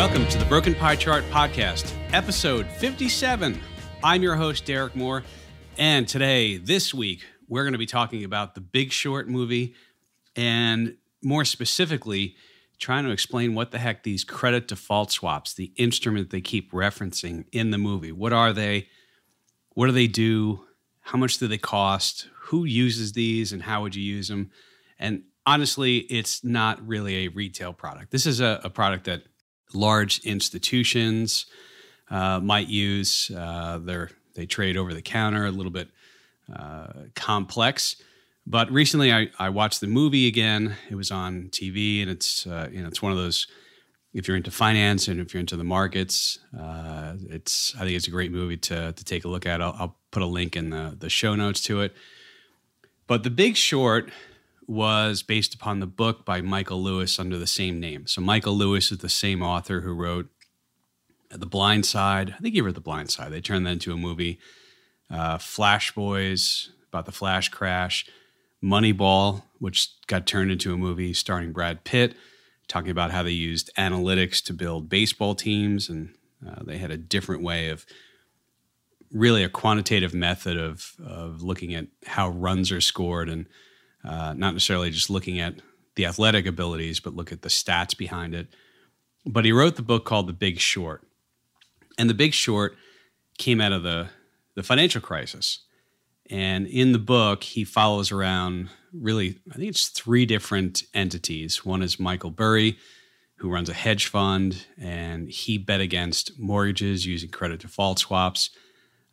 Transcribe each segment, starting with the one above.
Welcome to the Broken Pie Chart Podcast, episode 57. I'm your host, Derek Moore. And today, this week, we're going to be talking about the Big Short movie and more specifically, trying to explain what the heck these credit default swaps, the instrument they keep referencing in the movie, what are they? What do they do? How much do they cost? Who uses these and how would you use them? And honestly, it's not really a retail product. This is a, a product that large institutions uh, might use. Uh, they're, they trade over the counter, a little bit uh, complex. But recently, I, I watched the movie again. It was on TV, and it's uh, you know it's one of those. If you're into finance and if you're into the markets, uh, it's I think it's a great movie to to take a look at. I'll, I'll put a link in the the show notes to it. But The Big Short was based upon the book by Michael Lewis under the same name. So Michael Lewis is the same author who wrote The Blind Side. I think he wrote The Blind Side. They turned that into a movie. Uh, Flash Boys about the Flash crash. Moneyball, which got turned into a movie starring Brad Pitt, talking about how they used analytics to build baseball teams, and uh, they had a different way of really a quantitative method of of looking at how runs are scored and uh, not necessarily just looking at the athletic abilities, but look at the stats behind it. But he wrote the book called The Big Short, and The Big Short came out of the the financial crisis. And in the book, he follows around really, I think it's three different entities. One is Michael Burry, who runs a hedge fund, and he bet against mortgages using credit default swaps.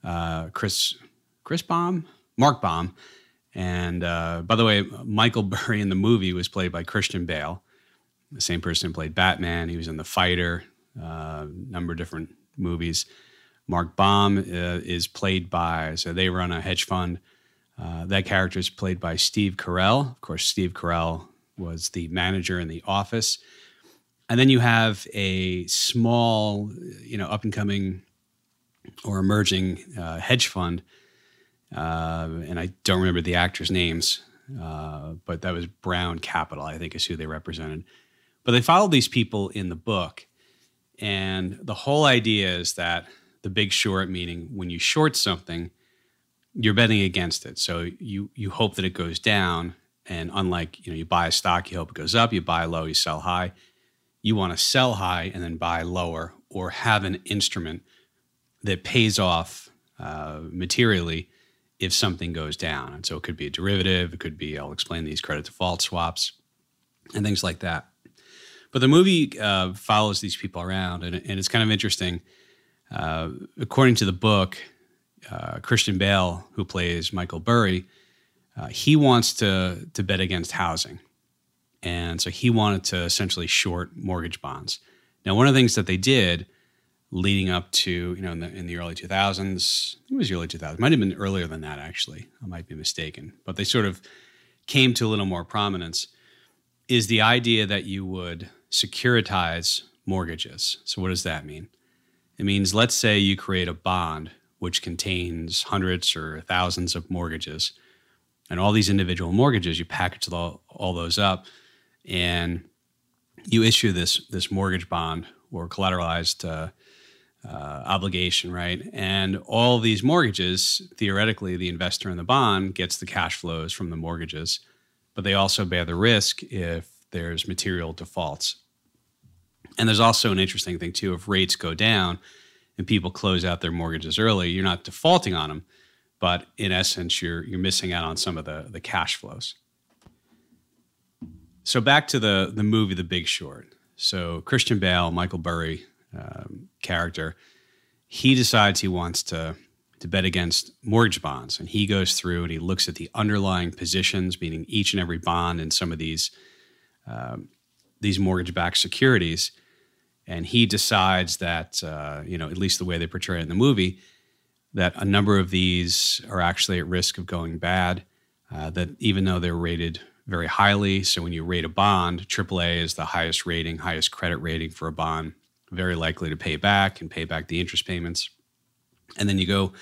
Uh, Chris, Chris Baum, Mark Baum, and uh, by the way, Michael Burry in the movie was played by Christian Bale, the same person who played Batman. He was in The Fighter, a uh, number of different movies. Mark Baum uh, is played by, so they run a hedge fund. Uh, that character is played by Steve Carell. Of course, Steve Carell was the manager in The Office. And then you have a small, you know, up and coming or emerging uh, hedge fund. Uh, and I don't remember the actors' names, uh, but that was Brown Capital, I think is who they represented. But they followed these people in the book. And the whole idea is that the big short, meaning when you short something, you're betting against it. So you you hope that it goes down. And unlike you know, you buy a stock, you hope it goes up. You buy low, you sell high. You want to sell high and then buy lower, or have an instrument that pays off uh, materially if something goes down. And so it could be a derivative. It could be I'll explain these credit default swaps and things like that. But the movie uh, follows these people around, and, and it's kind of interesting uh, according to the book, uh, Christian Bale, who plays Michael Burry, uh, he wants to to bet against housing, and so he wanted to essentially short mortgage bonds. Now, one of the things that they did leading up to you know in the, in the early 2000s, it was early 2000s, might have been earlier than that actually. I might be mistaken, but they sort of came to a little more prominence. Is the idea that you would securitize mortgages? So, what does that mean? It means, let's say you create a bond which contains hundreds or thousands of mortgages, and all these individual mortgages, you package all, all those up, and you issue this this mortgage bond or collateralized uh, uh, obligation, right? And all these mortgages, theoretically, the investor in the bond gets the cash flows from the mortgages, but they also bear the risk if there's material defaults. And there's also an interesting thing too. If rates go down and people close out their mortgages early, you're not defaulting on them, but in essence, you're you're missing out on some of the the cash flows. So back to the the movie The Big Short. So Christian Bale, Michael Burry um, character, he decides he wants to to bet against mortgage bonds, and he goes through and he looks at the underlying positions, meaning each and every bond in some of these um, these mortgage-backed securities, and he decides that uh, you know at least the way they portray it in the movie that a number of these are actually at risk of going bad uh, that even though they're rated very highly so when you rate a bond aaa is the highest rating highest credit rating for a bond very likely to pay back and pay back the interest payments and then you go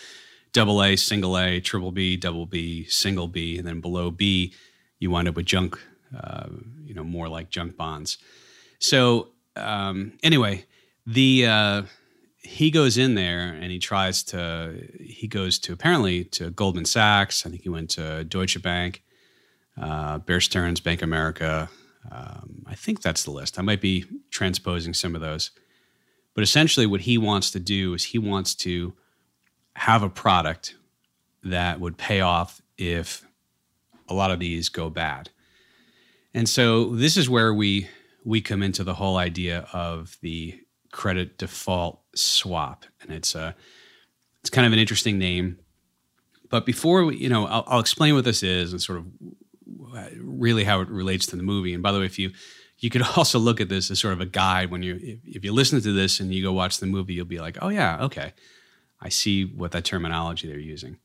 double a single a triple b double b single b and then below b you wind up with junk uh, you know more like junk bonds so um, anyway, the uh, he goes in there and he tries to he goes to apparently to Goldman Sachs. I think he went to Deutsche Bank, uh, Bear Stearns, Bank America. Um, I think that's the list. I might be transposing some of those, but essentially, what he wants to do is he wants to have a product that would pay off if a lot of these go bad. And so this is where we we come into the whole idea of the credit default swap, and it's a it's kind of an interesting name. But before we, you know, I'll, I'll explain what this is and sort of really how it relates to the movie. And by the way, if you you could also look at this as sort of a guide when you if, if you listen to this and you go watch the movie, you'll be like, oh yeah, okay, I see what that terminology they're using.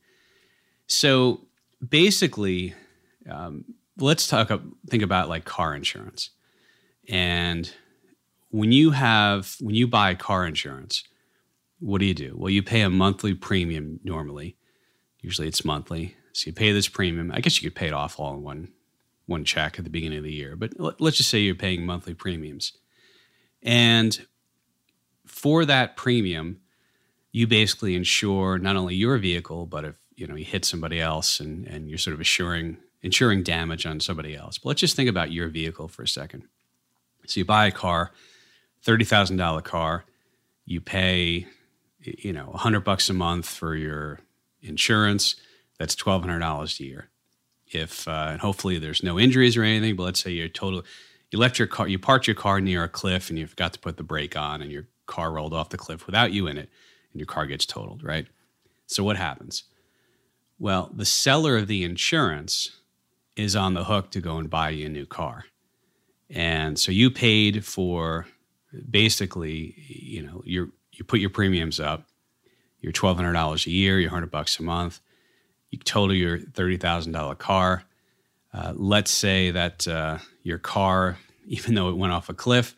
So basically, um, let's talk. Think about like car insurance, and when you have when you buy car insurance, what do you do? Well, you pay a monthly premium normally. Usually, it's monthly. So you pay this premium. I guess you could pay it off all in one one check at the beginning of the year, but let's just say you're paying monthly premiums, and for that premium, you basically insure not only your vehicle, but if you know you hit somebody else and and you're sort of assuring insuring damage on somebody else. But let's just think about your vehicle for a second. So you buy a car, thirty thousand dollar car, you pay you know hundred bucks a month for your insurance. That's twelve hundred dollars a year. If uh, and hopefully there's no injuries or anything, but let's say you're total you left your car you parked your car near a cliff and you forgot to put the brake on and your car rolled off the cliff without you in it and your car gets totaled, right? So what happens? Well, the seller of the insurance is on the hook to go and buy you a new car. And so you paid for basically, you know, you you put your premiums up, your twelve hundred dollars a year, your hundred bucks a month. You total your thirty thousand dollar car. Uh, let's say that uh, your car, even though it went off a cliff,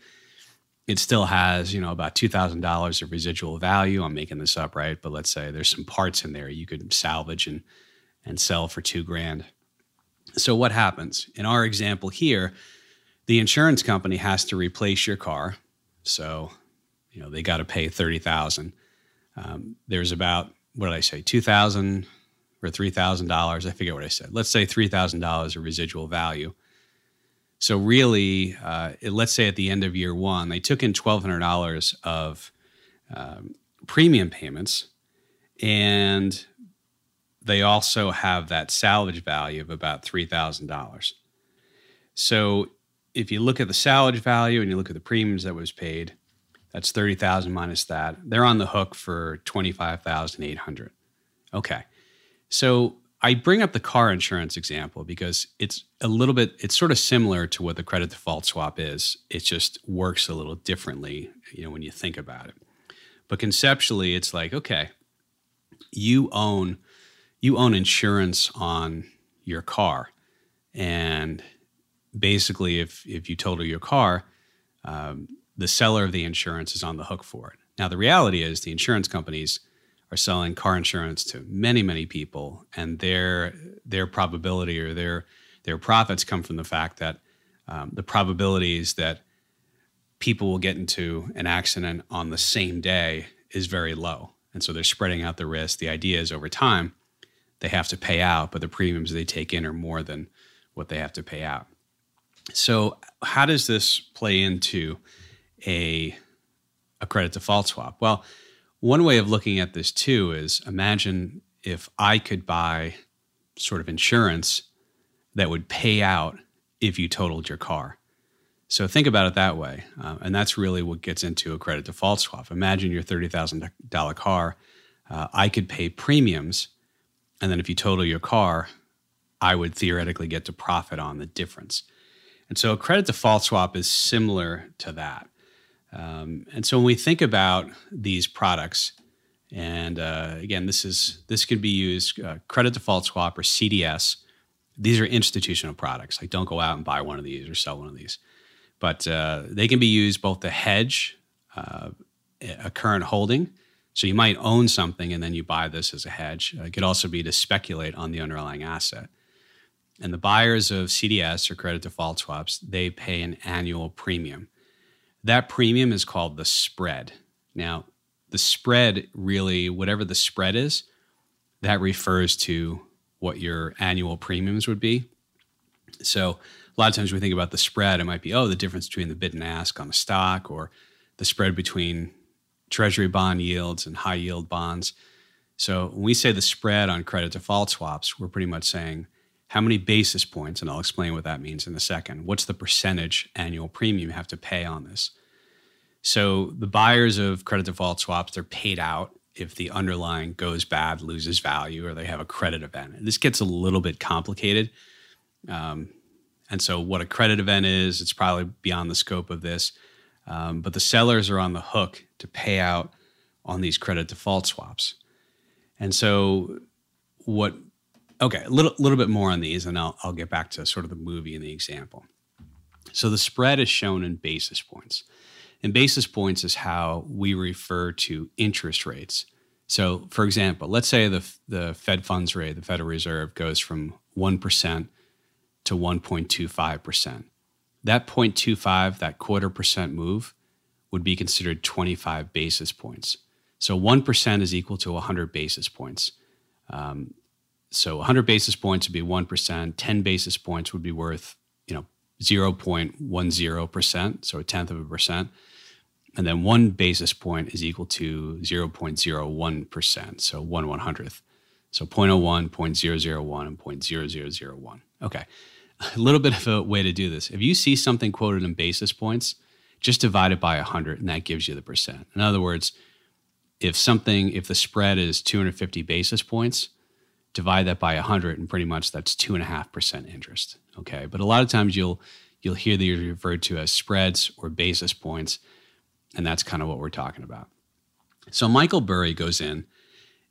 it still has you know about two thousand dollars of residual value. I'm making this up, right? But let's say there's some parts in there you could salvage and and sell for two grand. So what happens in our example here? The insurance company has to replace your car, so you know they got to pay thirty thousand. Um, there's about what did I say, two thousand or three thousand dollars? I forget what I said. Let's say three thousand dollars of residual value so really, uh, let's say at the end of year one, they took in twelve hundred dollars of um, premium payments, and they also have that salvage value of about three thousand dollars. So if you look at the salvage value and you look at the premiums that was paid, that's thirty thousand minus that. They're on the hook for twenty five thousand eight hundred. Okay, so I bring up the car insurance example because it's a little bit, it's sort of similar to what the credit default swap is. It just works a little differently, you know, when you think about it. But conceptually, it's like, okay, you own you own insurance on your car, and basically, if if you total your car, um, the seller of the insurance is on the hook for it. Now, the reality is the insurance companies are selling car insurance to many many people and their their probability or their their profits come from the fact that um, the probabilities that people will get into an accident on the same day is very low. And so they're spreading out the risk. The idea is over time they have to pay out but the premiums they take in are more than what they have to pay out. So how does this play into a a credit default swap? Well one way of looking at this too is imagine if I could buy sort of insurance that would pay out if you totaled your car. So think about it that way. Uh, and that's really what gets into a credit default swap. Imagine your $30,000 car. Uh, I could pay premiums. And then if you total your car, I would theoretically get to profit on the difference. And so a credit default swap is similar to that. Um, and so when we think about these products, and uh, again, this is this could be used uh, credit default swap or CDS. These are institutional products. Like don't go out and buy one of these or sell one of these, but uh, they can be used both to hedge uh, a current holding. So you might own something and then you buy this as a hedge. It could also be to speculate on the underlying asset. And the buyers of CDS or credit default swaps, they pay an annual premium That premium is called the spread. Now, the spread really, whatever the spread is, that refers to what your annual premiums would be. So a lot of times we think about the spread, it might be, oh, the difference between the bid and ask on a stock or the spread between treasury bond yields and high yield bonds. So when we say the spread on credit default swaps, we're pretty much saying how many basis points, and I'll explain what that means in a second. What's the percentage annual premium you have to pay on this? So the buyers of credit default swaps, they're paid out if the underlying goes bad, loses value, or they have a credit event. And this gets a little bit complicated. Um, and so, what a credit event is, it's probably beyond the scope of this. Um, but the sellers are on the hook to pay out on these credit default swaps. And so, what, okay, a little, little bit more on these, and I'll, I'll get back to sort of the movie and the example. So, the spread is shown in basis points. And basis points is how we refer to interest rates. So, for example, let's say the, the Fed funds rate, the Federal Reserve, goes from 1% to 1.25%. That 0.25, that quarter percent move, would be considered 25 basis points. So 1% is equal to 100 basis points. Um, so 100 basis points would be 1%, 10 basis points would be worth, you know, 0.10%, so a tenth of a percent. And then one basis point is equal to 0.01%, so one one hundredth. So 0.01, 0.001, and 0.0001. Okay. A little bit of a way to do this. If you see something quoted in basis points, just divide it by 100, and that gives you the percent. In other words, if something, if the spread is 250 basis points, divide that by 100, and pretty much that's 2.5% interest. Okay. But a lot of times you'll, you'll hear these referred to as spreads or basis points and that's kind of what we're talking about. So Michael Burry goes in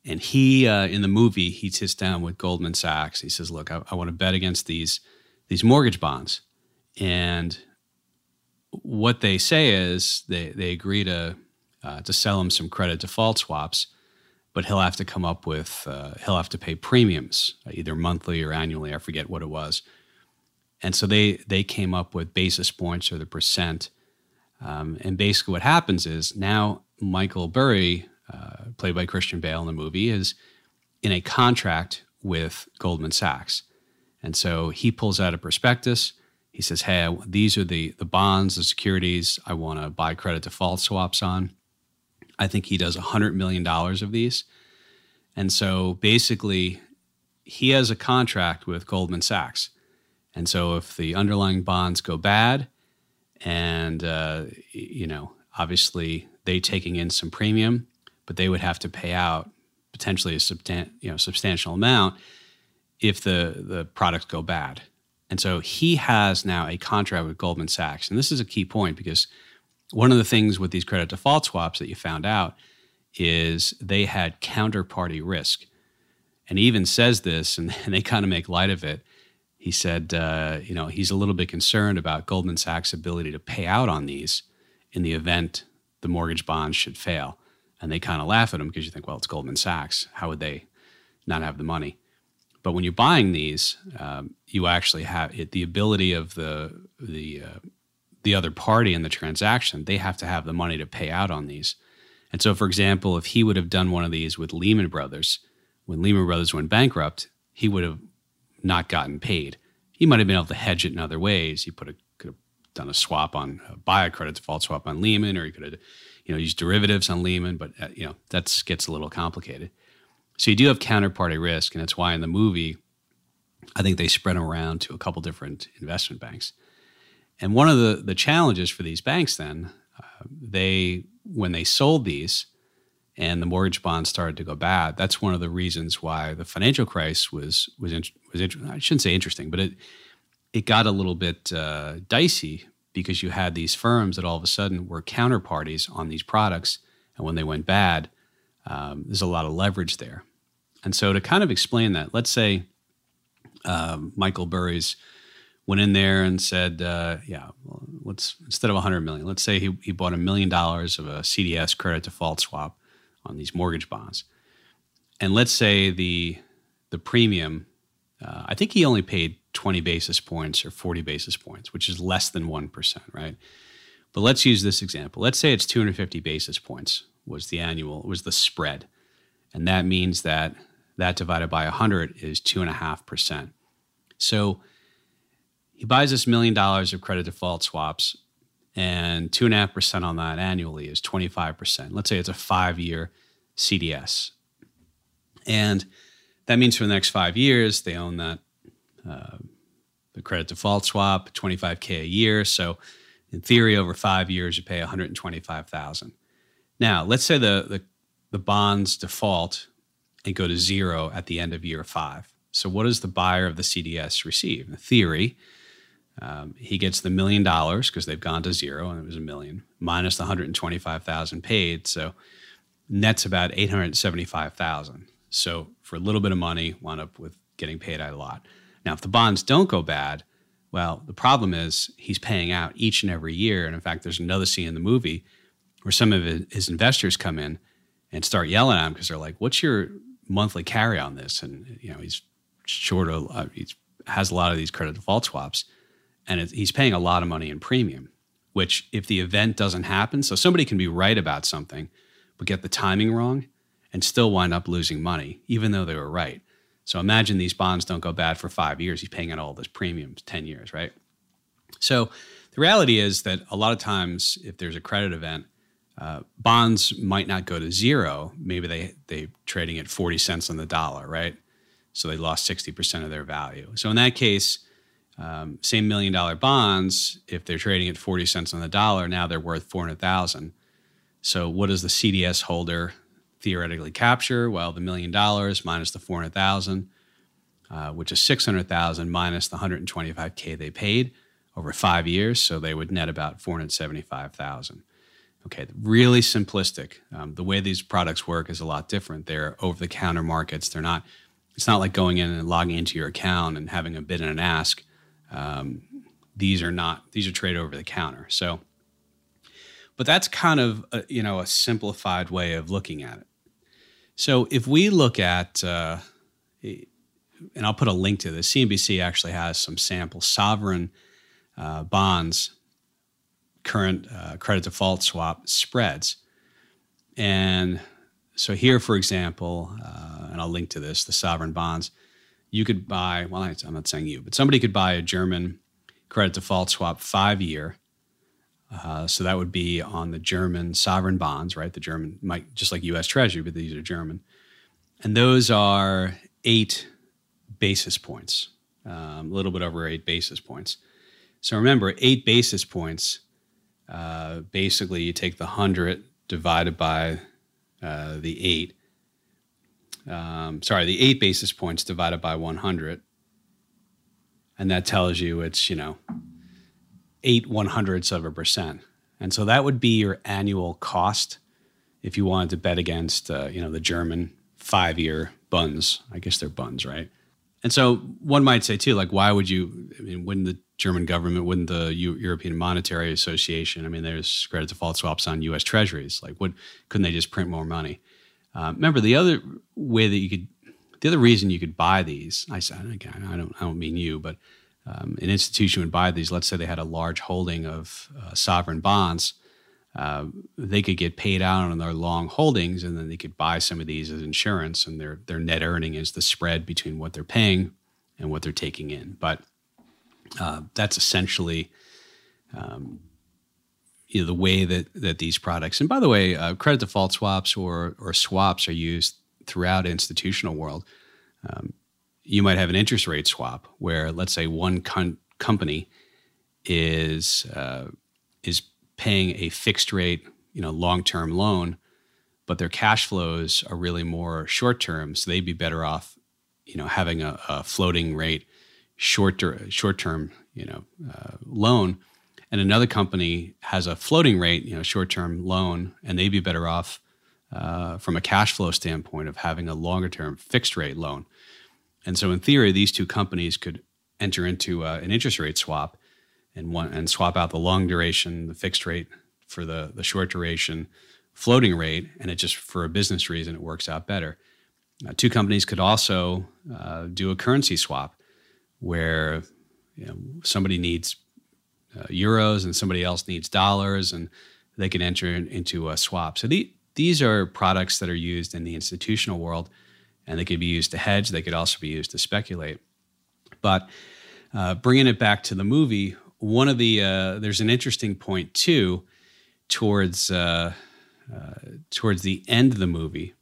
and he, uh, in the movie, he sits down with Goldman Sachs. He says, look, I, I want to bet against these, these mortgage bonds. And what they say is they, they agree to, uh, to sell him some credit default swaps, but he'll have to come up with, uh, he'll have to pay premiums, either monthly or annually. I forget what it was. And so they, they came up with basis points or the percent – um, and basically, what happens is now Michael Burry, uh, played by Christian Bale in the movie, is in a contract with Goldman Sachs. And so he pulls out a prospectus. He says, Hey, these are the, the bonds, the securities I want to buy credit default swaps on. I think he does $100 million of these. And so basically, he has a contract with Goldman Sachs. And so if the underlying bonds go bad, and uh, you know, obviously they taking in some premium, but they would have to pay out potentially a substan- you know substantial amount if the the products go bad. And so he has now a contract with Goldman Sachs, and this is a key point because one of the things with these credit default swaps that you found out is they had counterparty risk. And he even says this, and, and they kind of make light of it he said, uh, you know, he's a little bit concerned about Goldman Sachs' ability to pay out on these in the event the mortgage bonds should fail. And they kind of laugh at him because you think, well, it's Goldman Sachs. How would they not have the money? But when you're buying these, um, you actually have it, the ability of the the uh, the other party in the transaction. They have to have the money to pay out on these. And so, for example, if he would have done one of these with Lehman Brothers, when Lehman Brothers went bankrupt, he would have not gotten paid. He might have been able to hedge it in other ways. He put a, could have done a swap on buy a credit default swap on Lehman, or he could have you know used derivatives on Lehman. But uh, you know that gets a little complicated. So you do have counterparty risk, and that's why in the movie, I think they spread them around to a couple different investment banks. And one of the the challenges for these banks then, uh, they when they sold these, and the mortgage bonds started to go bad. That's one of the reasons why the financial crisis was was was I shouldn't say interesting, but it it got a little bit uh, dicey because you had these firms that all of a sudden were counterparties on these products, and when they went bad, um, there's a lot of leverage there. And so to kind of explain that, let's say um, Michael Burry's went in there and said, uh, "Yeah, well, let's instead of 100 million, let's say he, he bought a million dollars of a CDS credit default swap." on these mortgage bonds. And let's say the the premium, uh, I think he only paid 20 basis points or 40 basis points, which is less than 1%, right? But let's use this example. Let's say it's 250 basis points was the annual, was the spread. And that means that that divided by 100 is 2.5%. So he buys this million dollars of credit default swaps, and 2.5% on that annually is 25%. Let's say it's a five year CDS. And that means for the next five years, they own that uh, the credit default swap, 25K a year. So in theory, over five years, you pay 125,000. Now, let's say the, the, the bonds default and go to zero at the end of year five. So, what does the buyer of the CDS receive? In theory, um, he gets the million dollars because they've gone to zero and it was a million minus the 125,000 paid. So, net's about 875,000. So, for a little bit of money, wound up with getting paid out a lot. Now, if the bonds don't go bad, well, the problem is he's paying out each and every year. And in fact, there's another scene in the movie where some of his investors come in and start yelling at him because they're like, "What's your monthly carry on this?" And you know, he's short of uh, he has a lot of these credit default swaps, and he's paying a lot of money in premium. Which, if the event doesn't happen, so somebody can be right about something, but get the timing wrong, and still wind up losing money, even though they were right. So imagine these bonds don't go bad for five years. He's paying out all this premiums, 10 years, right? So the reality is that a lot of times, if there's a credit event, uh, bonds might not go to zero. Maybe they they trading at 40 cents on the dollar, right? So they lost 60% of their value. So in that case, um, same million dollar bonds, if they're trading at 40 cents on the dollar, now they're worth 400,000. So what does the CDS holder theoretically capture? Well, the million dollars minus the 400,000, uh, which is 600,000 minus the 125K they paid over five years. So they would net about 475,000. Okay, really simplistic. Um, the way these products work is a lot different. They're over the counter markets. They're not, it's not like going in and logging into your account and having a bid and an ask. Um, these are not, these are traded over the counter. So, but that's kind of a, you know a simplified way of looking at it. So if we look at, uh, and I'll put a link to this, CNBC actually has some sample sovereign uh, bonds, current uh, credit default swap spreads. And so here, for example, uh, and I'll link to this, the sovereign bonds, you could buy, well, I'm not saying you, but somebody could buy a German credit default swap five year uh, so that would be on the German sovereign bonds, right? The German, might, just like U.S. Treasury, but these are German, and those are eight basis points, um, a little bit over eight basis points. So remember, eight basis points. Uh, basically, you take the hundred divided by uh, the eight. Um, sorry, the eight basis points divided by 100. And that tells you it's, you know, eight one hundredths of a percent. And so that would be your annual cost if you wanted to bet against, uh, you know, the German five year bunds. I guess they're bunds, right? And so one might say too, like, why would you? I mean, wouldn't the German government, wouldn't the U- European Monetary Association? I mean, there's credit default swaps on U.S. Treasuries. Like, would couldn't they just print more money? Uh, remember, the other way that you could, the other reason you could buy these, I said again, I don't, I don't mean you, but um, an institution would buy these, let's say they had a large holding of uh, sovereign bonds, uh, they could get paid out on their long holdings, and then they could buy some of these as insurance, and their their net earning is the spread between what they're paying and what they're taking in. But uh, that's essentially. Um, you know, the way that, that these products, and by the way, uh, credit default swaps or, or swaps are used throughout institutional world. Um, you might have an interest rate swap where, let's say, one con- company is uh, is paying a fixed rate, you know, long term loan, but their cash flows are really more short term, so they'd be better off, you know, having a, a floating rate short short term, you know, uh, loan. And another company has a floating rate, you know, short term loan, and they'd be better off uh, from a cash flow standpoint of having a longer term fixed rate loan. And so, in theory, these two companies could enter into uh, an interest rate swap and one and swap out the long duration, the fixed rate for the the short duration floating rate, and it just for a business reason it works out better. Two companies could also uh, do a currency swap where you know, somebody needs uh, euros and somebody else needs dollars, and they can enter in, into a swap. So the, these are products that are used in the institutional world, and they could be used to hedge. They could also be used to speculate. But uh, bringing it back to the movie, one of the uh, there's an interesting point too towards uh, uh, towards the end of the movie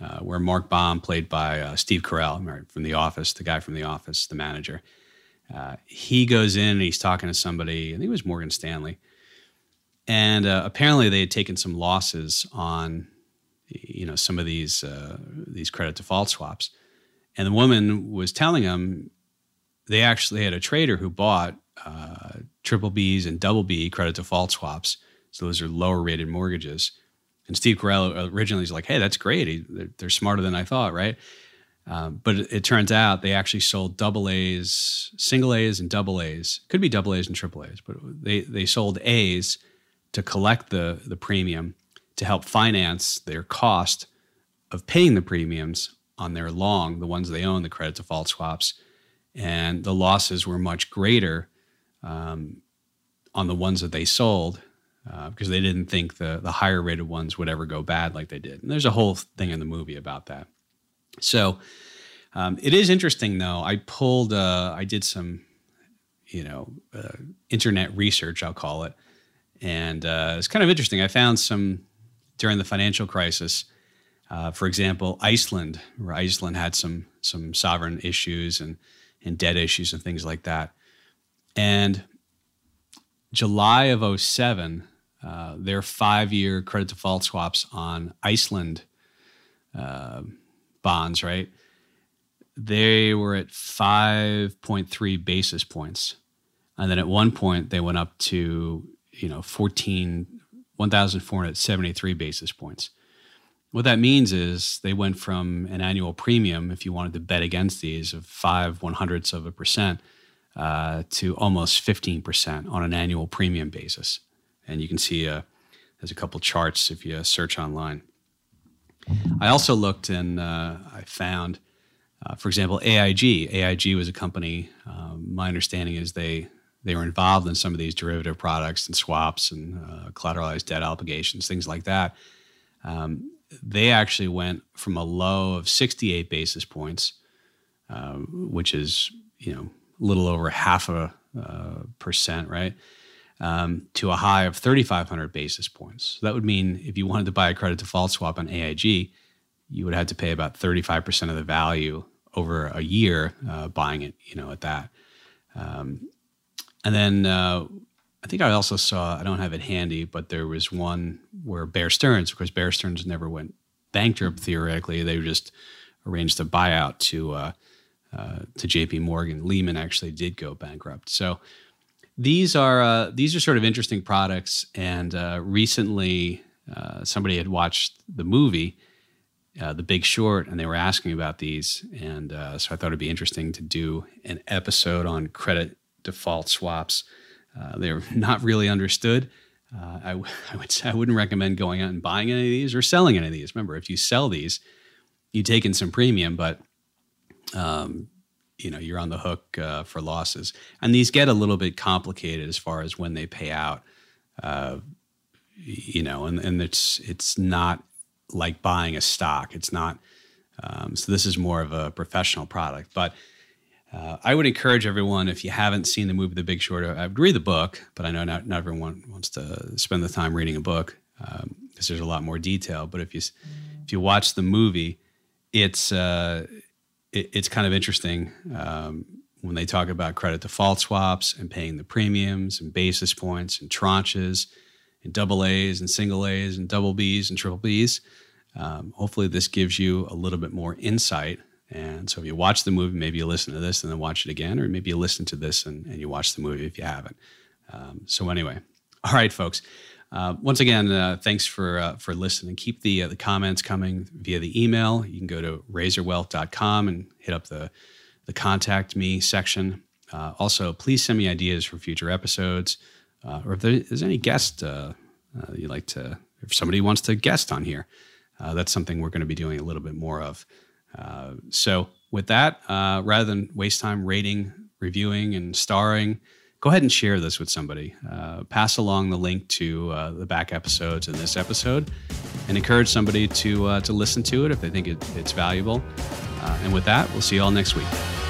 uh, where Mark Baum, played by uh, Steve Carell from The Office, the guy from The Office, the manager, uh, he goes in and he's talking to somebody. I think it was Morgan Stanley, and uh, apparently they had taken some losses on, you know, some of these uh, these credit default swaps, and the woman was telling him they actually had a trader who bought uh, triple B's and double B credit default swaps. So those are lower rated mortgages and Steve Carell originally was like, "Hey, that's great. He, they're, they're, smarter than I thought, right?" Um, but it, it, turns out they actually sold double A's, single A's, and double A's. Could be double A's and triple A's, but they they sold A's to collect the the premium to help finance their cost of paying the premiums on their long, the ones they own, the credit default swaps, and the losses were much greater um, on the ones that they sold uh, because they didn't think the the higher rated ones would ever go bad like they did. And there's a whole thing in the movie about that. So um, it is interesting though. I pulled, uh, I did some, you know, uh, internet research, I'll call it, and uh, it's kind of interesting. I found some during the financial crisis. Uh, for example, Iceland, where Iceland had some some sovereign issues and and debt issues and things like that. And July of 07, uh, their five year credit default swaps on Iceland uh, bonds, right? They were at 5.3 basis points. And then at one point, they went up to, you know, 14, 1,473 basis points. What that means is they went from an annual premium, if you wanted to bet against these, of five one hundredths of a percent uh, to almost 15% on an annual premium basis and you can see uh, there's a couple charts if you search online. I also looked and uh, I found, uh, for example, AIG. AIG was a company. Um, my understanding is they they were involved in some of these derivative products and swaps and uh, collateralized debt obligations, things like that. Um, they actually went from a low of 68 basis points, uh, which is you know a little over half a uh, percent, right? Um, to a high of 3,500 basis points. So that would mean if you wanted to buy a credit default swap on AIG, you would have to pay about 35% of the value over a year uh, buying it, you know, at that. Um, and then uh, I think I also saw, I don't have it handy, but there was one where Bear Stearns, of course, Bear Stearns never went bankrupt theoretically. They just arranged a buyout to, uh, uh to JP Morgan. Lehman actually did go bankrupt. So these are uh, these are sort of interesting products. And uh, recently, uh, somebody had watched the movie, uh, The Big Short, and they were asking about these. And uh, so I thought it'd be interesting to do an episode on credit default swaps. Uh, they're not really understood. I, I would I wouldn't recommend going out and buying any of these or selling any of these. Remember, if you sell these, you take in some premium, but um, you know you're on the hook uh, for losses. And these get a little bit complicated as far as when they pay out uh, you know and, and it's it's not like buying a stock. It's not um, so this is more of a professional product. But uh, I would encourage everyone if you haven't seen the movie The Big Short, I would read the book, but I know not, not everyone wants to spend the time reading a book because um, there's a lot more detail. But if you if you watch the movie, it's uh, it, it's kind of interesting um, when they talk about credit default swaps and paying the premiums and basis points and tranches and double A's and single A's and double B's and triple B's. Um, hopefully, this gives you a little bit more insight. And so, if you watch the movie, maybe you listen to this and then watch it again, or maybe you listen to this and, and you watch the movie if you haven't. Um, so, anyway, all right, folks. Uh, once again, uh, thanks for uh, for listening. Keep the uh, the comments coming via the email. You can go to razorwealth.com and hit up the the contact me section. Uh, also, please send me ideas for future episodes, or if there's any guest you'd like to, if somebody wants to guest on here, that's something we're going to be doing a little bit more of. so, with that, rather than waste time rating, reviewing, and starring go ahead and share this with somebody. Uh, pass along the link to uh, the back episodes and this episode, and encourage somebody to uh, to listen to it if they think it, it's valuable. Uh, and with that, we'll see you all next week.